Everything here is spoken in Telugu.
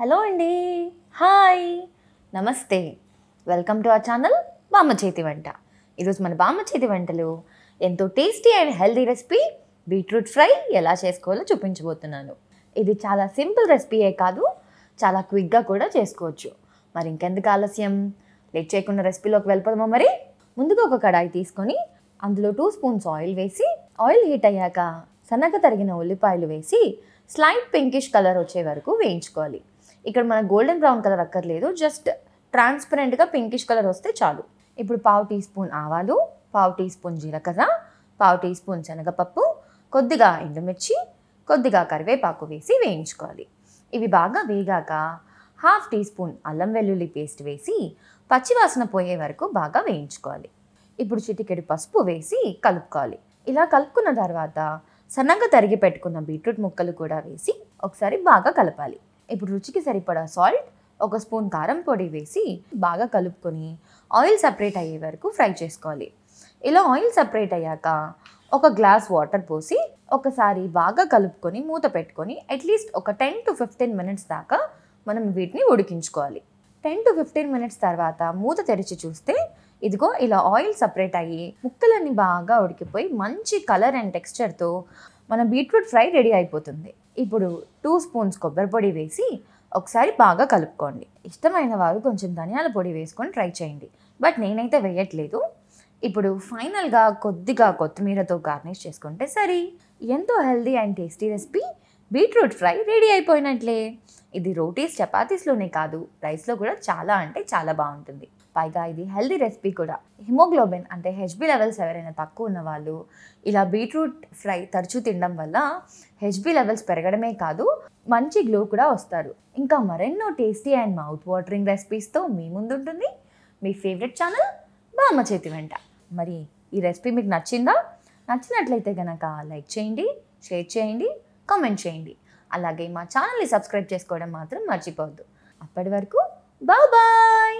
హలో అండి. హాయ్. నమస్తే. వెల్కమ్ టు అవర్ ఛానల్ బామ్మ చేతి వంట. ఈరోజు మన బామ్మ చేతి వంటలు ఎంతో tasty and healthy recipe beetroot fry ఎలా చేసుకోవాలో చూపించబోతున్నాను. ఇది చాలా సింపుల్ రెసిపీయే కాదు చాలా క్విక్గా కూడా చేసుకోవచ్చు. మరి ఇంకెందుకు ఆలస్యం? లేట్ చేయకుండా రెసిపీలోకి వెళ్ళిపోదామా మరి? ముందుగా ఒక కడాయి తీసుకొని అందులో టూ స్పూన్స్ ఆయిల్ వేసి ఆయిల్ హీట్ అయ్యాక సన్నగా తరిగిన ఉల్లిపాయలు వేసి స్లైట్ పింకిష్ కలర్ వచ్చే వరకు వేయించుకోవాలి. ఇక్కడ మన గోల్డెన్ బ్రౌన్ కలర్ అక్కర్లేదు. జస్ట్ ట్రాన్స్పరెంట్గా పింకిష్ కలర్ వస్తే చాలు. ఇప్పుడు పావు టీ స్పూన్ ఆవాలు పావు టీ స్పూన్ జీలకర్ర పావు టీ స్పూన్ శనగపప్పు కొద్దిగా ఎండుమిర్చి కొద్దిగా కరివేపాకు వేసి వేయించుకోవాలి. ఇవి బాగా వేగాక హాఫ్ టీ స్పూన్ అల్లం వెల్లుల్లి పేస్ట్ వేసి పచ్చివాసన పోయే వరకు బాగా వేయించుకోవాలి. ఇప్పుడు చిటికెడు పసుపు వేసి కలుపుకోవాలి. ఇలా కలుపుకున్న తర్వాత సన్నగా తరిగి పెట్టుకున్న బీట్రూట్ ముక్కలు కూడా వేసి ఒకసారి బాగా కలపాలి. ఇప్పుడు రుచికి సరిపడా సాల్ట్ ఒక స్పూన్ కారం పొడి వేసి బాగా కలుపుకొని ఆయిల్ సపరేట్ అయ్యే వరకు ఫ్రై చేసుకోవాలి. ఇలా ఆయిల్ సపరేట్ అయ్యాక ఒక గ్లాస్ వాటర్ పోసి ఒకసారి బాగా కలుపుకొని మూత పెట్టుకొని అట్లీస్ట్ ఒక టెన్ టు ఫిఫ్టీన్ మినిట్స్ దాకా మనం వీటిని ఉడికించుకోవాలి. టెన్ టు ఫిఫ్టీన్ మినిట్స్ తర్వాత మూత తెరిచి చూస్తే ఇదిగో ఇలా ఆయిల్ సపరేట్ అయ్యి ముక్కలన్నీ బాగా ఉడికిపోయి మంచి కలర్ అండ్ టెక్స్చర్తో మన బీట్రూట్ ఫ్రై రెడీ అయిపోతుంది. ఇప్పుడు టూ స్పూన్స్ కొబ్బరి పొడి వేసి ఒకసారి బాగా కలుపుకోండి. ఇష్టమైన వారు కొంచెం ధనియాల పొడి వేసుకొని ట్రై చేయండి. బట్ నేనైతే వేయట్లేదు. ఇప్పుడు ఫైనల్గా కొద్దిగా కొత్తిమీరతో గార్నిష్ చేసుకుంటే సరే. ఎంతో healthy and tasty recipe beetroot fry ready అయిపోయినట్లే. ఇది రోటీస్ చపాతీస్లోనే కాదు రైస్లో కూడా చాలా అంటే చాలా బాగుంటుంది. పైగా ఇది హెల్దీ రెసిపీ కూడా. హిమోగ్లోబిన్ అంటే హెచ్బి లెవెల్స్ ఎవరైనా తక్కువ ఉన్న వాళ్ళు ఇలా బీట్రూట్ ఫ్రై తరచూ తినడం వల్ల హెచ్బి లెవెల్స్ పెరగడమే కాదు మంచి గ్లో కూడా వస్తారు. ఇంకా మరెన్నో టేస్టీ అండ్ మౌత్ వాటరింగ్ రెసిపీస్తో మీ ముందు ఉంటుంది మీ ఫేవరెట్ ఛానల్ బామ్మ చేతి వెంట. మరి ఈ రెసిపీ మీకు నచ్చిందా? నచ్చినట్లయితే కనుక లైక్ చేయండి షేర్ చేయండి కామెంట్ చేయండి. అలాగే మా ఛానల్ని సబ్స్క్రైబ్ చేసుకోవడం మాత్రం మర్చిపోవద్దు. అప్పటి వరకు బాయ్ బాయ్!